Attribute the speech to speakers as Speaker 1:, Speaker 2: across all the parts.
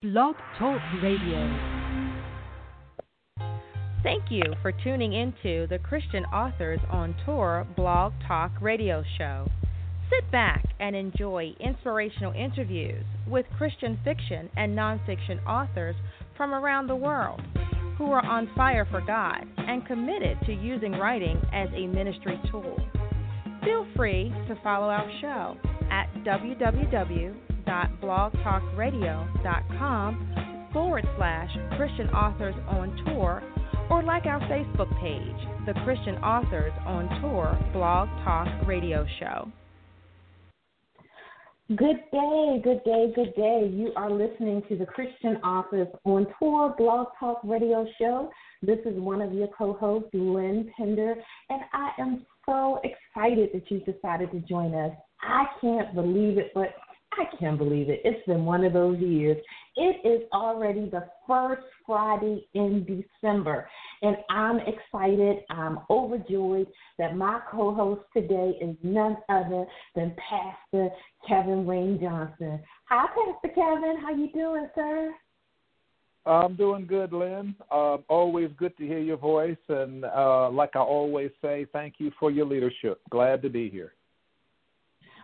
Speaker 1: Blog Talk Radio.
Speaker 2: Thank you for tuning into the Christian Authors on Tour Blog Talk Radio Show. Sit back and enjoy inspirational interviews with Christian fiction and nonfiction authors from around the world who are on fire for God and committed to using writing as a ministry tool. Feel free to follow our show at www www.blogtalkradio.com forward slash Christian Authors on Tour or like our Facebook page, the Christian Authors on Tour Blog Talk Radio Show.
Speaker 3: Good day, good day, good day. You are listening to the Christian Authors on Tour Blog Talk Radio Show. This is one of your co hosts, Lynn Pinder, and I am so excited that you've decided to join us. I can't believe it, but I can't believe it. It's been one of those years. It is already the first Friday in December, and I'm excited. I'm overjoyed that my co host today is none other than Pastor Kevin Wayne Johnson. Hi, Pastor Kevin. How you doing, sir?
Speaker 4: I'm doing good, Lynn. Uh, always good to hear your voice, and uh, like I always say, thank you for your leadership. Glad to be here.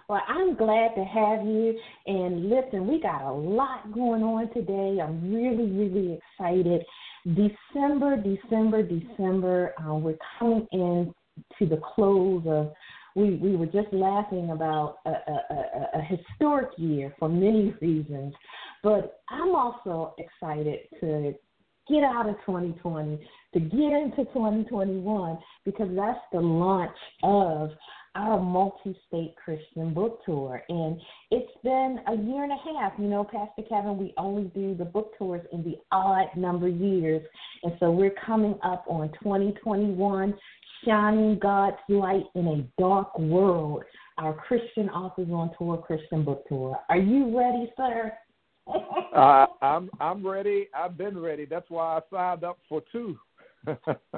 Speaker 3: Well, I'm glad to have you. And listen, we got a lot going on today. I'm really, really excited. December, December, December. Uh, we're coming in to the close of. We we were just laughing about a, a, a, a historic year for many reasons, but I'm also excited to get out of 2020 to get into 2021 because that's the launch of our multi state Christian book tour. And it's been a year and a half. You know, Pastor Kevin, we only do the book tours in the odd number years. And so we're coming up on 2021, shining God's light in a dark world. Our Christian Authors on Tour Christian Book Tour. Are you ready, sir?
Speaker 4: uh, I'm I'm ready. I've been ready. That's why I signed up for two.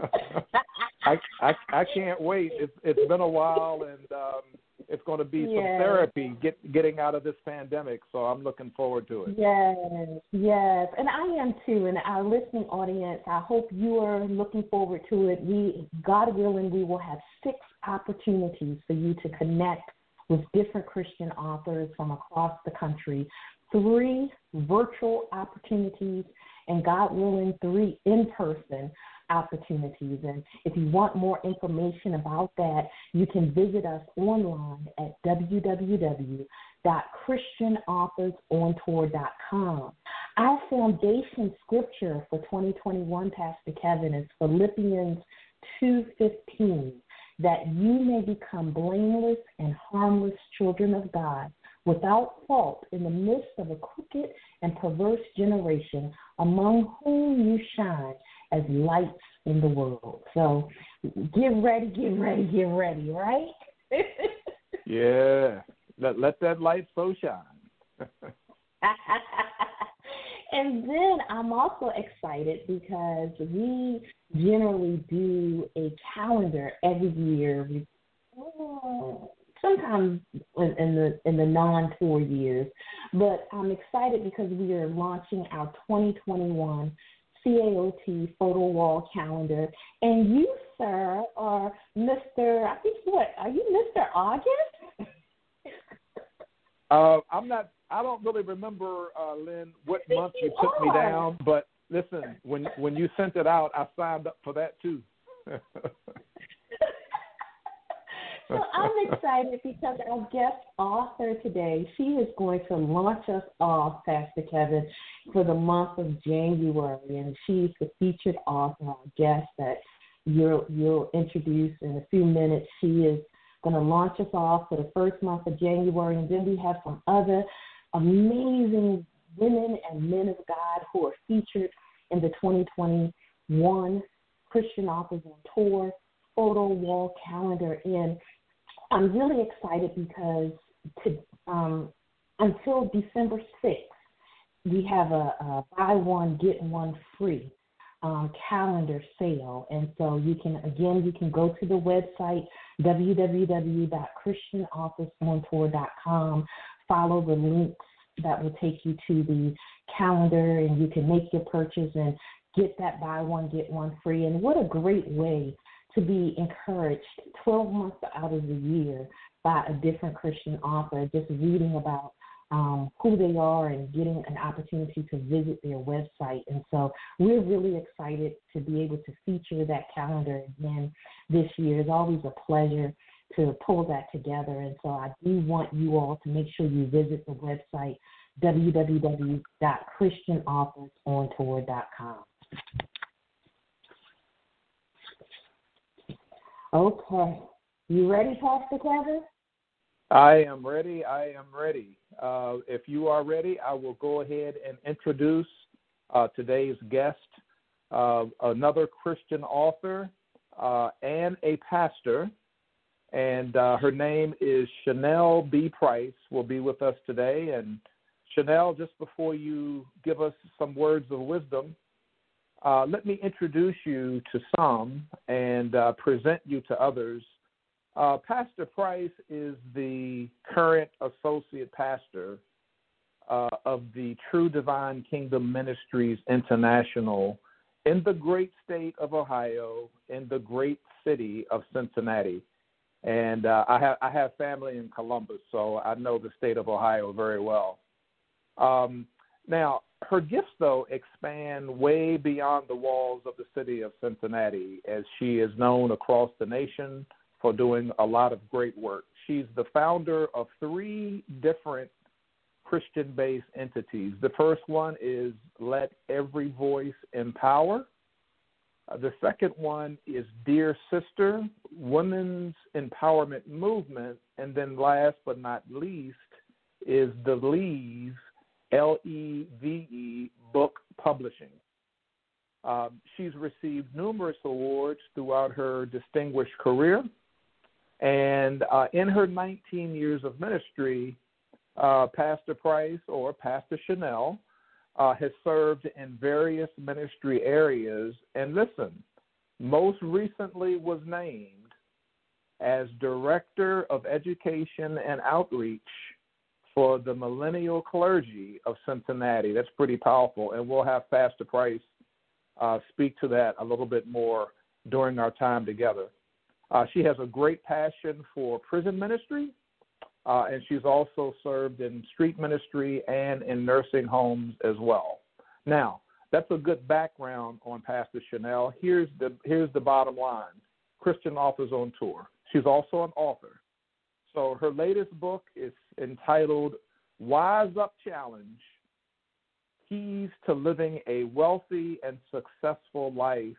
Speaker 4: I, I I can't wait. It's it's been a while, and um, it's going to be yes. some therapy get getting out of this pandemic. So I'm looking forward to it.
Speaker 3: Yes, yes, and I am too. And our listening audience, I hope you are looking forward to it. We, God willing, we will have six opportunities for you to connect with different Christian authors from across the country. Three virtual opportunities, and God willing, three in person opportunities. And if you want more information about that, you can visit us online at www.christianauthorsontour.com. Our foundation scripture for 2021, Pastor Kevin, is Philippians 2:15, that you may become blameless and harmless children of God without fault in the midst of a crooked and perverse generation among whom you shine as lights in the world. So get ready, get ready, get ready, right?
Speaker 4: yeah. Let let that light so shine.
Speaker 3: and then I'm also excited because we generally do a calendar every year. We, uh, sometimes in, in the in the non tour years, but I'm excited because we are launching our 2021 CAOT photo wall calendar. And you, sir, are Mr. I think what? Are you Mr. August?
Speaker 4: uh, I'm not. I don't really remember, uh, Lynn, what month you, you took me down. But listen, when when you sent it out, I signed up for that too.
Speaker 3: so I'm excited because our guest author today, she is going to launch us off, Pastor Kevin, for the month of January, and she's the featured author, our guest that you'll you'll introduce in a few minutes. She is going to launch us off for the first month of January, and then we have some other amazing women and men of God who are featured in the 2021 Christian Authors on Tour photo wall calendar. And I'm really excited because to, um, until December 6th, we have a, a buy one, get one free um, calendar sale. And so you can, again, you can go to the website, www.christianauthorsontour.com, follow the links that will take you to the calendar and you can make your purchase and get that buy one, get one free. And what a great way to be encouraged 12 months out of the year by a different Christian author, just reading about um, who they are and getting an opportunity to visit their website. And so we're really excited to be able to feature that calendar again this year. It's always a pleasure to pull that together. And so I do want you all to make sure you visit the website www.christianauthorsontour.com. Okay. You ready, Pastor Kevin?
Speaker 4: I am ready. I am ready. Uh, if you are ready, I will go ahead and introduce uh, today's guest, uh, another Christian author uh, and a pastor. And uh, her name is Chenelle B. Price, will be with us today. And Chenelle, just before you give us some words of wisdom, uh, let me introduce you to some and present you to others uh, pastor Price is the current associate pastor uh, of the True Divine Kingdom Ministries International in the great state of Ohio, in the great city of Cincinnati. And uh, I, have, I have family in Columbus, so I know the state of Ohio very well. Um, now, her gifts, though, expand way beyond the walls of the city of Cincinnati, as she is known across the nation for doing a lot of great work. She's the founder of three different Christian based entities. The first one is Let Every Voice Empower. Uh, the second one is Dear Sister, Women's Empowerment Movement. And then last but not least is the Leave, L E V E, book publishing. Um, she's received numerous awards throughout her distinguished career. And uh, in her 19 years of ministry, uh, Pastor Price or Pastor Chenelle uh, has served in various ministry areas. And listen, most recently was named as Director of Education and Outreach for the Millennial Clergy of Cincinnati. That's pretty powerful. And we'll have Pastor Price uh, speak to that a little bit more during our time together. Uh, she has a great passion for prison ministry, uh, and she's also served in street ministry and in nursing homes as well. Now, that's a good background on Pastor Chenelle. Here's the here's the bottom line: Christian Authors on Tour. She's also an author. So her latest book is entitled "Wise Up Challenge: Keys to Living a Wealthy and Successful Life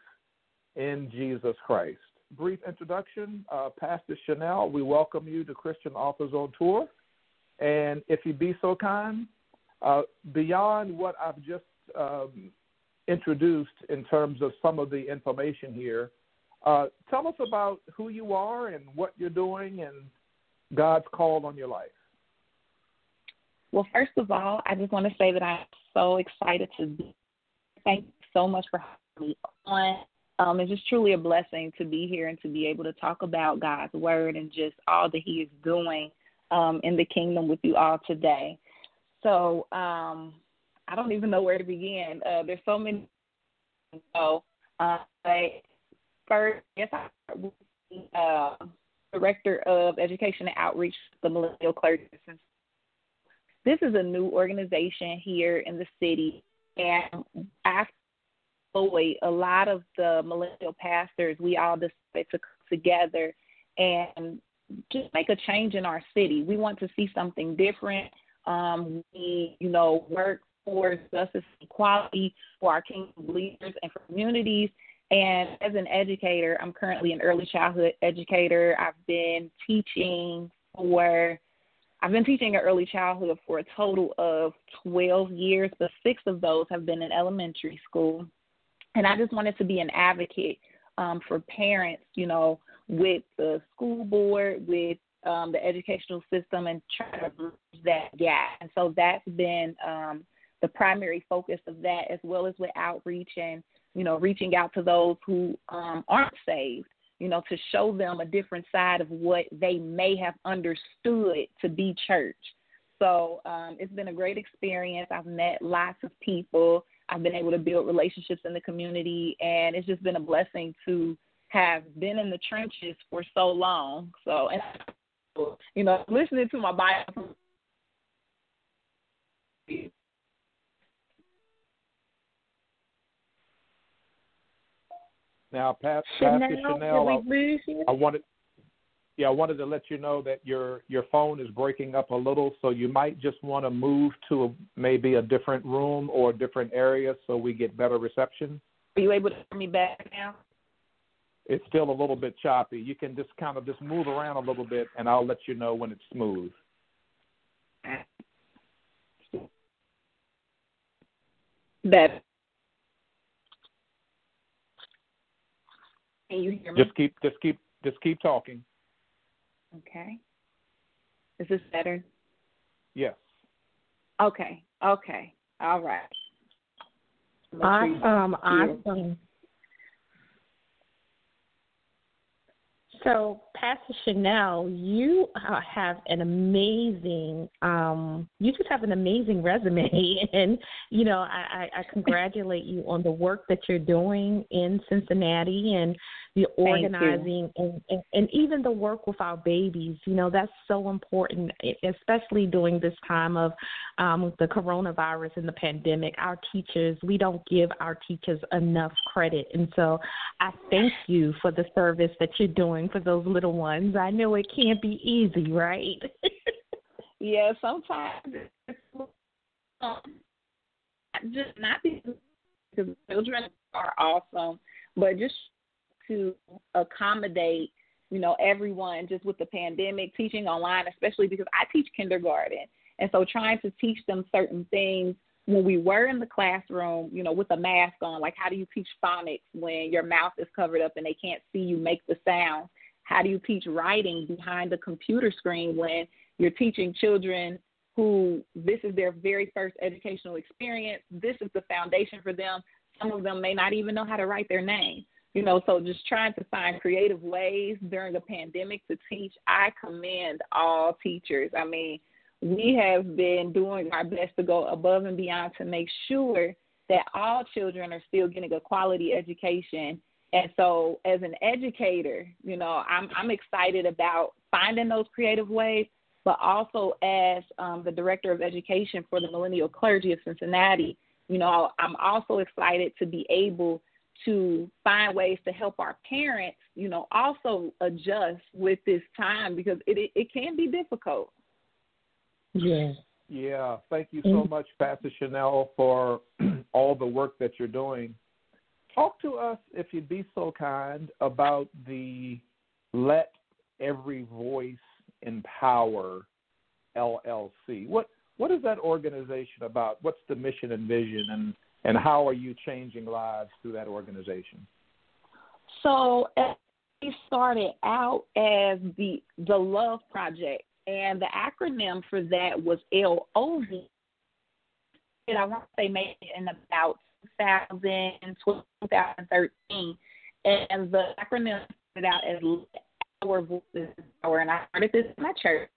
Speaker 4: in Jesus Christ." brief introduction, uh, Pastor Chenelle, we welcome you to Christian Authors on Tour. And if you'd be so kind, uh, beyond what I've just um, introduced in terms of some of the information here, uh, tell us about who you are and what you're doing and God's call on your life.
Speaker 5: Well, first of all, I just want to say that I'm so excited to be. Thank you so much for having me on. Um, it's just truly a blessing to be here and to be able to talk about God's word and just all that He is doing um, in the kingdom with you all today. So um, I don't even know where to begin. Uh, there's so many. So, uh, first, yes, I'm uh, director of education and outreach, the Millennial Clergy. This is a new organization here in the city, and after a lot of the millennial pastors, we all decided to come together and just make a change in our city. We want to see something different. Um, we, you know, work for justice and equality for our kingdom leaders and communities. And as an educator, I'm currently an early childhood educator. I've been teaching for I've been teaching in early childhood for a total of 12 years, but six of those have been in elementary school. And I just wanted to be an advocate um, for parents, you know, with the school board, with um, the educational system, and try to bridge that gap. And so that's been um, the primary focus of that, as well as with outreach and, you know, reaching out to those who um, aren't saved, you know, to show them a different side of what they may have understood to be church. So um, it's been a great experience. I've met lots of people. I've been able to build relationships in the community, and it's just been a blessing to have been in the trenches for so long. So, and you know, listening to my Bible.
Speaker 4: Now, Pat,
Speaker 3: Chenelle,
Speaker 4: Pastor Chenelle,
Speaker 3: did we lose you?
Speaker 4: I wanted, yeah, I wanted to let you know that your your phone is breaking up a little, so you might just want to move to a, maybe a different room or a different area so we get better reception.
Speaker 5: Are you able to hear me back now?
Speaker 4: It's still a little bit choppy. You can just kind of just move around a little bit, and I'll let you know when it's smooth.
Speaker 5: Better. Can you hear me?
Speaker 4: Just keep, just keep, just keep talking.
Speaker 5: Okay. Is this better?
Speaker 4: Yes.
Speaker 5: Okay. Okay. All right. Make sure you-
Speaker 3: Awesome,
Speaker 5: you-
Speaker 3: awesome. So, Pastor Chenelle, you uh, have an amazing, um, you just have an amazing resume, and you know, I, I, I congratulate you on the work that you're doing in Cincinnati and the organizing and, and and even the work with our babies. You know, that's so important, especially during this time of um, the coronavirus and the pandemic. Our teachers, we don't give our teachers enough credit, and so I thank you for the service that you're doing for those little ones. I know it can't be easy, right?
Speaker 5: Yeah, sometimes it's um, just not because children are awesome, but just to accommodate, you know, everyone just with the pandemic, teaching online, especially because I teach kindergarten. And so trying to teach them certain things when we were in the classroom, you know, with a mask on, like how do you teach phonics when your mouth is covered up and they can't see you make the sound? How do you teach writing behind the computer screen when you're teaching children who this is their very first educational experience? This is the foundation for them. Some of them may not even know how to write their name. You know, so just trying to find creative ways during a pandemic to teach. I commend all teachers. I mean, we have been doing our best to go above and beyond to make sure that all children are still getting a quality education. And so, as an educator, you know, I'm I'm excited about finding those creative ways, but also as um, the director of education for the Millennial Clergy of Cincinnati, you know, I'm also excited to be able to find ways to help our parents, you know, also adjust with this time because it it, it can be difficult.
Speaker 3: yeah.
Speaker 4: Yeah, thank you so much, Pastor Chenelle, for all the work that you're doing. Talk to us, if you'd be so kind, about the Let Every Voice Empower LLC. What what is that organization about? What's the mission and vision, and and how are you changing lives through that organization?
Speaker 5: So we started out as the the Love Project, and the acronym for that was LOV. And I want to say made it in about 2012, 2013, and the acronym started out as Our Voices Power, and I started this in my church.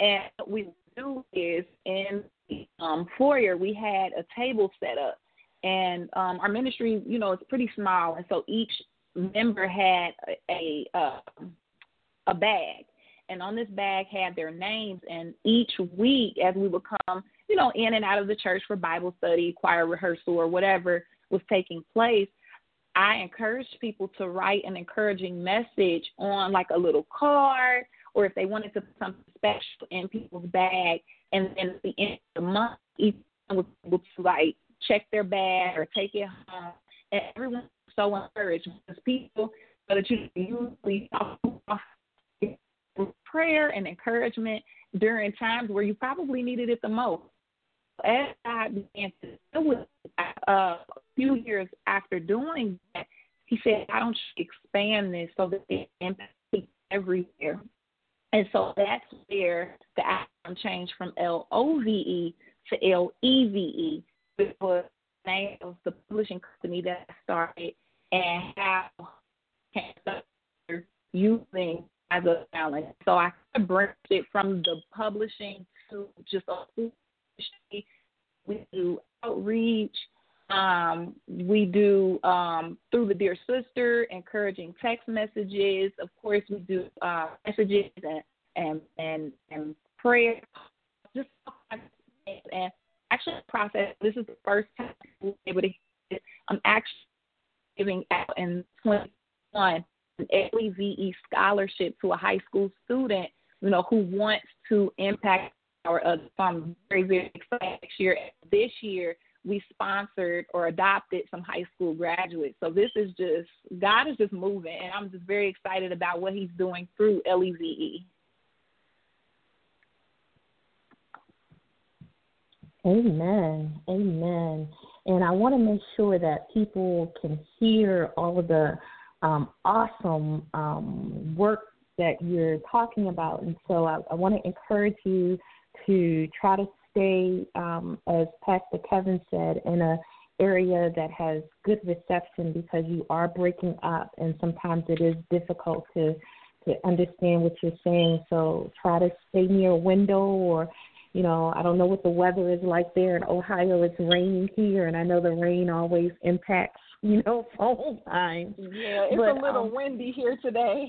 Speaker 5: And what we do is in the um, foyer we had a table set up, and um, our ministry, you know, it's pretty small, and so each member had a a, uh, a bag, and on this bag had their names. And each week, as we would come, you know, in and out of the church for Bible study, choir rehearsal, or whatever was taking place, I encouraged people to write an encouraging message on like a little card, or if they wanted to put something special in people's bag, and then at the end of the month, each was able to like check their bag or take it home, and everyone was so encouraged because people so that you usually prayer and encouragement during times where you probably needed it the most. As I began to deal with it, uh, a few years after doing that, he said, "I don't expand this so that it impacts everywhere." And so that's where the acronym changed from L O V E to L E V E, which was the name of the publishing company that I started and how using as a challenge. So I branched it from the publishing to just a outreach. Um, we do um, through the dear sister, encouraging text messages. Of course, we do uh, messages and and and, and prayer. Just and actually process. This is the first time we're able to. I'm actually giving out in 21 an LEVE scholarship to a high school student, you know, who wants to impact our. Uh, very very excited next year. This year we sponsored or adopted some high school graduates. So this is just God is just moving, and I'm just very excited about what He's doing through LEVE.
Speaker 3: Amen. Amen. And I want to make sure that people can hear all of the um, awesome um, work that you're talking about. And so I, I want to encourage you to try to stay, um, as Pastor Kevin said, in a area that has good reception because you are breaking up and sometimes it is difficult to to understand what you're saying. So try to stay near a window or you know, I don't know what the weather is like there in Ohio. It's raining here, and I know the rain always impacts, you know, phone times.
Speaker 5: Yeah, it's
Speaker 3: but,
Speaker 5: a little
Speaker 3: um,
Speaker 5: windy here today.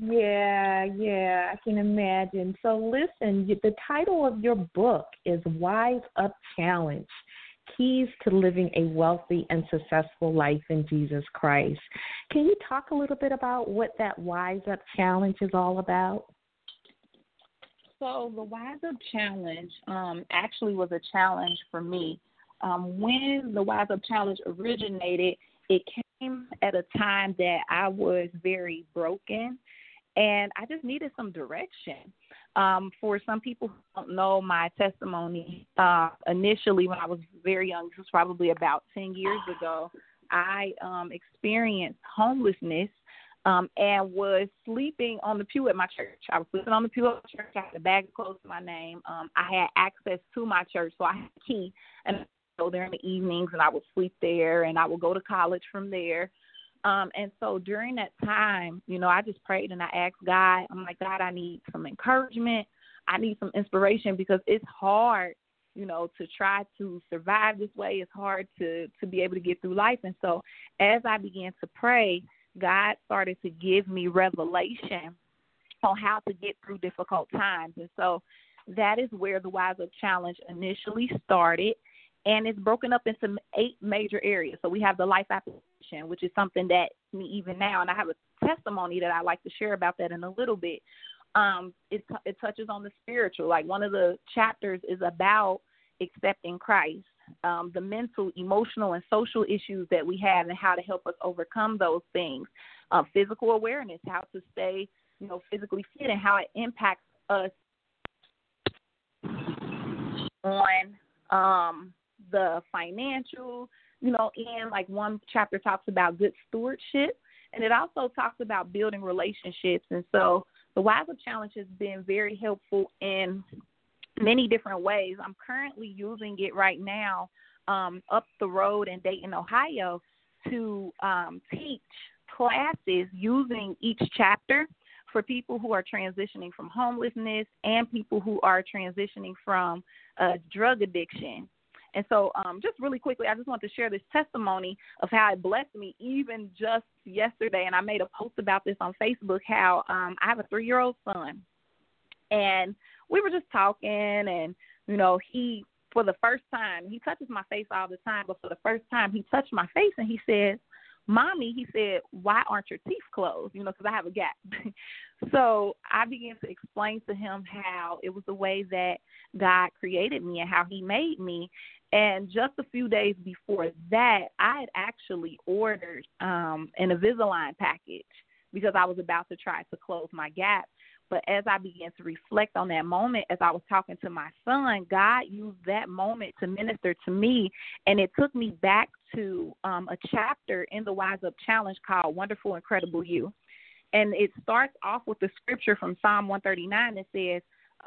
Speaker 3: Yeah, yeah, I can imagine. So, listen, the title of your book is Wise Up Challenge Keys to Living a Wealthy and Successful Life in Jesus Christ. Can you talk a little bit about what that Wise Up Challenge is all about?
Speaker 5: So the Wise Up Challenge um, actually was a challenge for me. Um, when the Wise Up Challenge originated, it came at a time that I was very broken and I just needed some direction. Um, for some people who don't know my testimony, uh, initially when I was very young, this was probably about 10 years ago, I um, experienced homelessness um, and was sleeping on the pew at my church. I was sleeping on the pew at my church. I had a bag of clothes to my name. Um, I had access to my church, so I had a key, and I would go there in the evenings, and I would sleep there, and I would go to college from there. Um, and so during that time, you know, I just prayed and I asked God, I'm like, God, I need some encouragement. I need some inspiration because it's hard, you know, to try to survive this way. It's hard to to be able to get through life. And so as I began to pray, God started to give me revelation on how to get through difficult times. And so that is where the Wise Up Challenge initially started. And it's broken up into eight major areas. So we have the life application, which is something that me even now, and I have a testimony that I like to share about that in a little bit. Um, it it touches on the spiritual. Like one of the chapters is about accepting Christ um, the mental, emotional, and social issues that we have, and how to help us overcome those things. Uh, physical awareness, how to stay, you know, physically fit, and how it impacts us on um, the financial, you know, and like one chapter talks about good stewardship, and it also talks about building relationships. And so the Wise Up Challenge has been very helpful in many different ways. I'm currently using it right now um, up the road in Dayton, Ohio, to um, teach classes using each chapter for people who are transitioning from homelessness and people who are transitioning from uh, drug addiction. And so, um, just really quickly, I just want to share this testimony of how it blessed me even just yesterday. And I made a post about this on Facebook how um, I have a three year old son. And we were just talking and you know he for the first time he touches my face all the time but for the first time he touched my face and he said mommy he said why aren't your teeth closed you know because i have a gap so i began to explain to him how it was the way that god created me and how he made me and just a few days before that i had actually ordered um an invisalign package because i was about to try to close my gap but as I began to reflect on that moment, as I was talking to my son, God used that moment to minister to me. And it took me back to um, a chapter in the Wise Up Challenge called Wonderful, Incredible You. And it starts off with the scripture from Psalm 139 that says,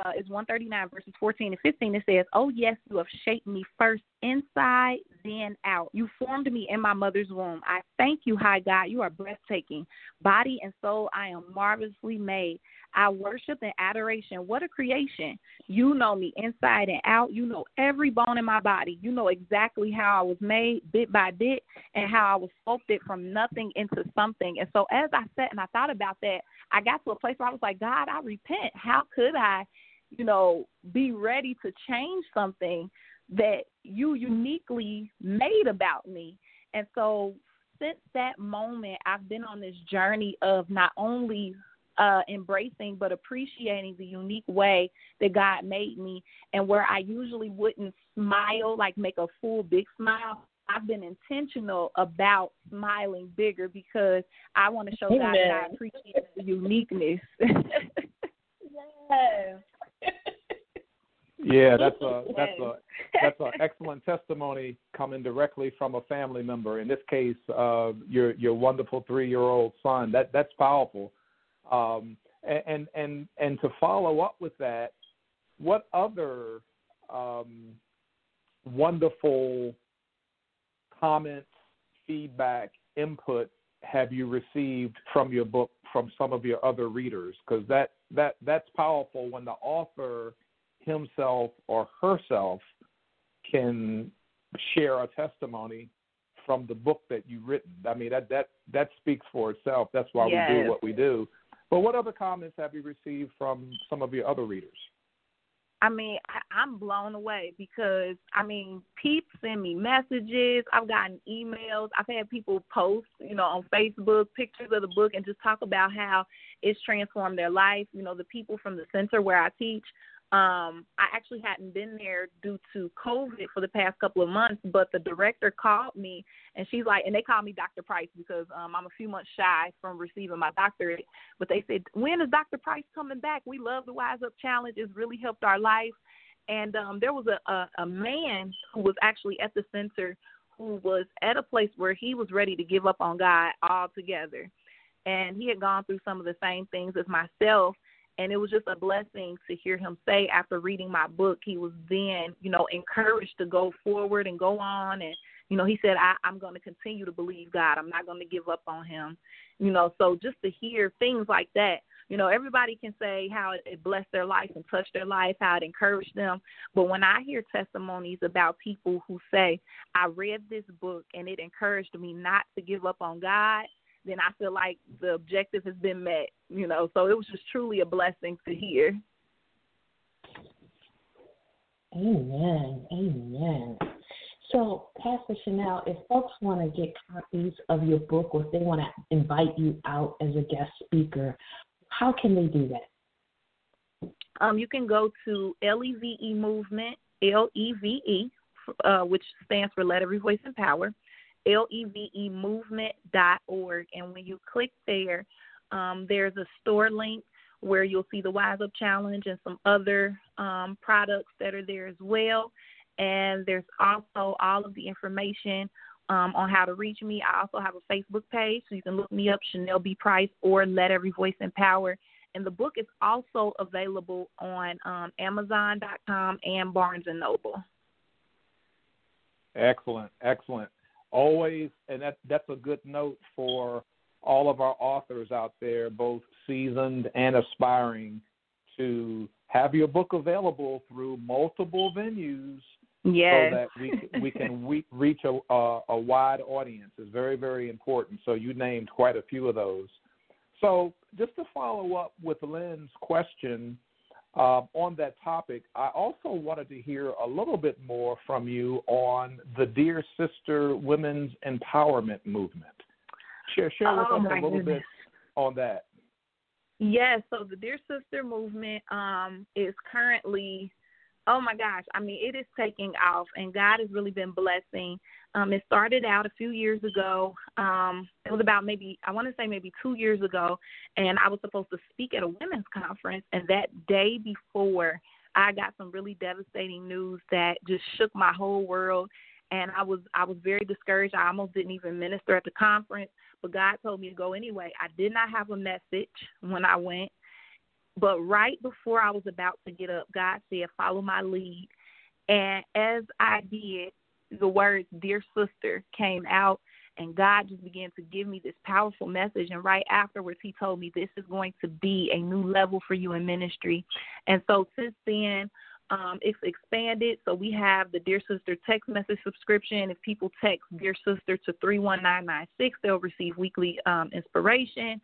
Speaker 5: uh, is 139 verses 14 and 15. It says, Oh, yes, you have shaped me first inside then out. You formed me in my mother's womb. I thank you, high God. You are breathtaking. Body and soul, I am marvelously made. I worship and adoration. What a creation. You know me inside and out. You know every bone in my body. You know exactly how I was made bit by bit and how I was sculpted from nothing into something. And so as I sat and I thought about that, I got to a place where I was like, God, I repent. How could I, you know, be ready to change something that you uniquely made about me? And so since that moment, I've been on this journey of not only uh, embracing but appreciating the unique way that God made me, and where I usually wouldn't smile, like make a full big smile. I've been intentional about smiling bigger because I want to show Amen. God that I appreciate the uniqueness.
Speaker 3: yes.
Speaker 4: Yeah, that's a that's a that's an excellent testimony coming directly from a family member. In this case, uh, your your wonderful three year old son. That that's powerful. Um, and and and to follow up with that, what other um, wonderful comments, feedback, input have you received from your book from some of your other readers? Because that that that's powerful when the author himself or herself can share a testimony from the book that you've written. I mean that that that speaks for itself. That's why yes. we do what we do. But what other comments have you received from some of your other readers?
Speaker 5: I mean, I, I'm blown away because I mean, people send me messages. I've gotten emails. I've had people post, you know, on Facebook pictures of the book and just talk about how it's transformed their life. You know, the people from the center where I teach, um, I actually hadn't been there due to COVID for the past couple of months, but the director called me and she's like, and they call me Dr. Price because um, I'm a few months shy from receiving my doctorate. But they said, when is Dr. Price coming back? We love the Wise Up Challenge. It's really helped our life. And um, there was a, a, a man who was actually at the center who was at a place where he was ready to give up on God altogether. And he had gone through some of the same things as myself and it was just a blessing to hear him say after reading my book he was then you know encouraged to go forward and go on. And you know he said I, i'm going to continue to believe god. I'm not going to give up on him. You know so just to hear things like that you know everybody can say how it blessed their life and touched their life how it encouraged them. But when i hear testimonies about people who say i read this book and it encouraged me not to give up on god then I feel like the objective has been met. You know, so it was just truly a blessing to hear.
Speaker 3: Amen. Amen. So, Pastor Chenelle, if folks want to get copies of your book or if they want to invite you out as a guest speaker, how can they do that?
Speaker 5: Um, you can go to LEVE Movement, L E V E, uh, which stands for Let Every Voice Empower L-E-V-E movement.org. And when you click there, um, there's a store link where you'll see the Wise Up Challenge and some other um, products that are there as well. And there's also all of the information um, on how to reach me. I also have a Facebook page, so you can look me up, Chenelle B. Price, or Let Every Voice Empower. And the book is also available on um, Amazon.com and Barnes and Noble.
Speaker 4: Excellent, excellent always, and that that's a good note for all of our authors out there, both seasoned and aspiring, to have your book available through multiple venues
Speaker 5: yes.
Speaker 4: so that we we can we, reach a, a, a wide audience is very very important. So you named quite a few of those. So just to follow up with Lynn's question, uh, on that topic, I also wanted to hear a little bit more from you on the Dear Sister Women's Empowerment Movement. Share, share with
Speaker 5: oh,
Speaker 4: us a little
Speaker 5: goodness.
Speaker 4: bit on that.
Speaker 5: Yes, so the Dear Sister movement um, is currently oh my gosh, I mean, it is taking off, and God has really been blessing. Um, it started out a few years ago. Um, it was about maybe, I want to say maybe two years ago, and I was supposed to speak at a women's conference, and that day before, I got some really devastating news that just shook my whole world and I was I was very discouraged. I almost didn't even minister at the conference, but God told me to go anyway. I did not have a message when I went. But right before I was about to get up, God said, Follow my lead. And as I did, the words "dear sister" came out, and God just began to give me this powerful message. And right afterwards, He told me this is going to be a new level for you in ministry. And so since then, um, it's expanded. So we have the Dear Sister text message subscription. If people text Dear Sister to 31996, they'll receive weekly um, inspiration.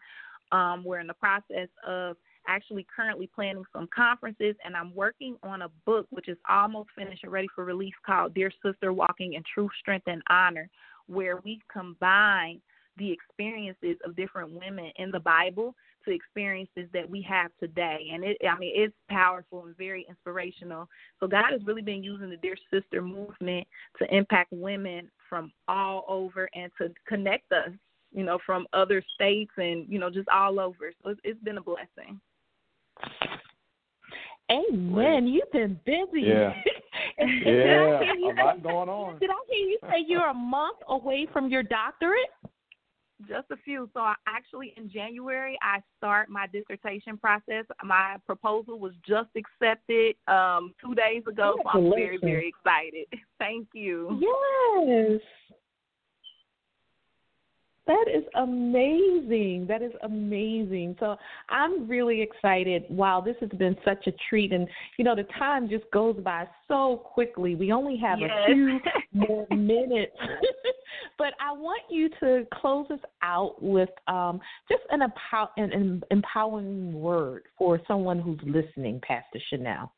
Speaker 5: Um, we're in the process of actually currently planning some conferences, and I'm working on a book which is almost finished and ready for release called Dear Sister Walking in Truth, Strength, and Honor, where we combine the experiences of different women in the Bible to experiences that we have today. And it I mean it's powerful and very inspirational. So God has really been using the Dear Sister movement to impact women from all over and to connect us, you know, from other states and, you know, just all over. So it's, it's been a blessing.
Speaker 3: Amen. You've been busy.
Speaker 4: Yeah. yeah, a lot going on.
Speaker 3: Did I hear you say you're a month away from your doctorate?
Speaker 5: Just a few. So I actually in January I start my dissertation process. My proposal was just accepted um two days ago. So I'm very, very excited. Thank you.
Speaker 3: Yes. That is amazing. That is amazing. So I'm really excited. Wow, this has been such a treat. And, you know, the time just goes by so quickly. We only have
Speaker 5: yes.
Speaker 3: a few more minutes. but I want you to close us out with um, just an, empower- an empowering word for someone who's listening, Pastor Chenelle.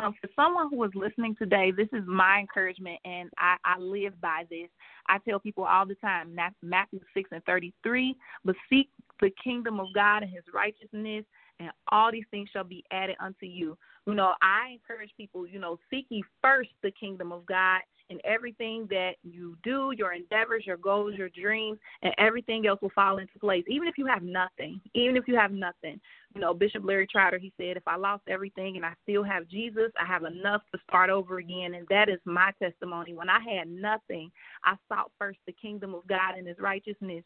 Speaker 5: Um, for someone who is listening today, this is my encouragement, and I, I live by this. I tell people all the time, Matthew 6 and 33, but seek the kingdom of God and his righteousness, and all these things shall be added unto you. You know, I encourage people, you know, seek ye first the kingdom of God and everything that you do, your endeavors, your goals, your dreams, and everything else will fall into place. Even if you have nothing, even if you have nothing. You know, Bishop Larry Trotter, he said, if I lost everything and I still have Jesus, I have enough to start over again. And that is my testimony. When I had nothing, I sought first the kingdom of God and his righteousness,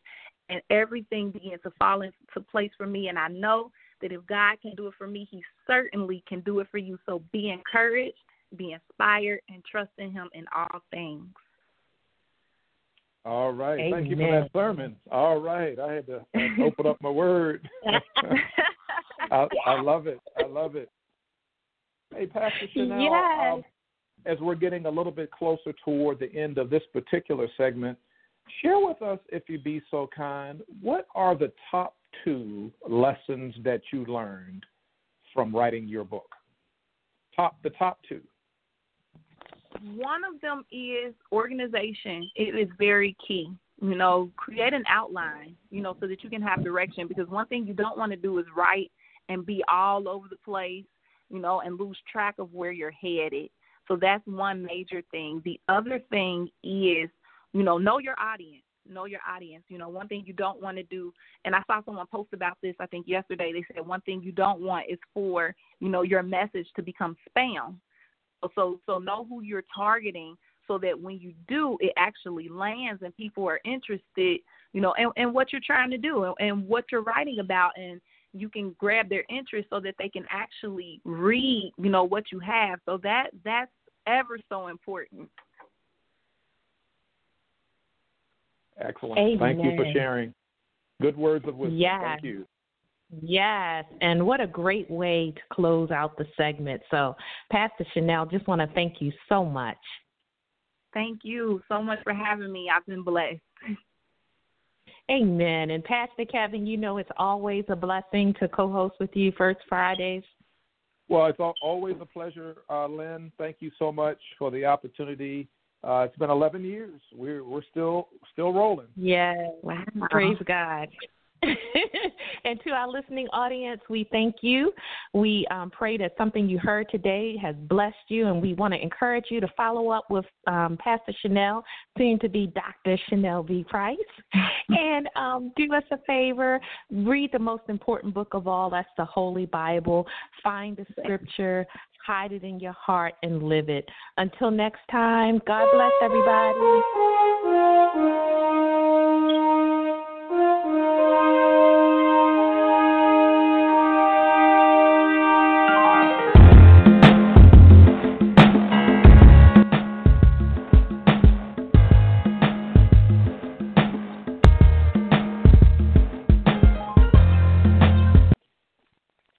Speaker 5: and everything began to fall into place for me. And I know that if God can do it for me, he certainly can do it for you. So be encouraged be inspired, and trust in Him in all things.
Speaker 4: All right. Amen. Thank you for that sermon. All right. I had to, I had to open up my word. I, I, love it. I love it. Hey, Pastor Chenelle,
Speaker 3: yes.
Speaker 4: um, as we're getting a little bit closer toward the end of this particular segment, share with us, if you be so kind, what are the top two lessons that you learned from writing your book? Top the top two.
Speaker 5: One of them is organization. It is very key. You know, create an outline, you know, so that you can have direction. Because one thing you don't want to do is write and be all over the place, you know, and lose track of where you're headed. So that's one major thing. The other thing is, you know, know your audience. Know your audience. You know, one thing you don't want to do, and I saw someone post about this, I think yesterday, they said one thing you don't want is for, you know, your message to become spam so so know who you're targeting so that when you do it actually lands and people are interested you know and, and what you're trying to do and, and what you're writing about and you can grab their interest so that they can actually read you know what you have. So that that's ever so important.
Speaker 4: Excellent.
Speaker 3: Amen.
Speaker 4: thank you for sharing. Good words of wisdom.
Speaker 3: Yes.
Speaker 4: thank you
Speaker 3: Yes, and what a great way to close out the segment. So, Pastor Chenelle, just want to thank you so much.
Speaker 5: Thank you so much for having me. I've been blessed.
Speaker 3: Amen. And Pastor Kevin, you know it's always a blessing to co-host with you First Fridays.
Speaker 4: Well, it's always a pleasure, uh, Lynn. Thank you so much for the opportunity. Uh, it's been 11 years. We're we're still still rolling.
Speaker 3: Yeah.
Speaker 5: Wow.
Speaker 3: Praise God. and to our listening audience, we thank you. We um, pray that something you heard today has blessed you, and we want to encourage you to follow up with um, Pastor Chenelle, soon to be Dr. Chenelle V. Price. and um, do us a favor read the most important book of all that's the Holy Bible. Find the scripture, hide it in your heart, and live it. Until next time, God bless everybody.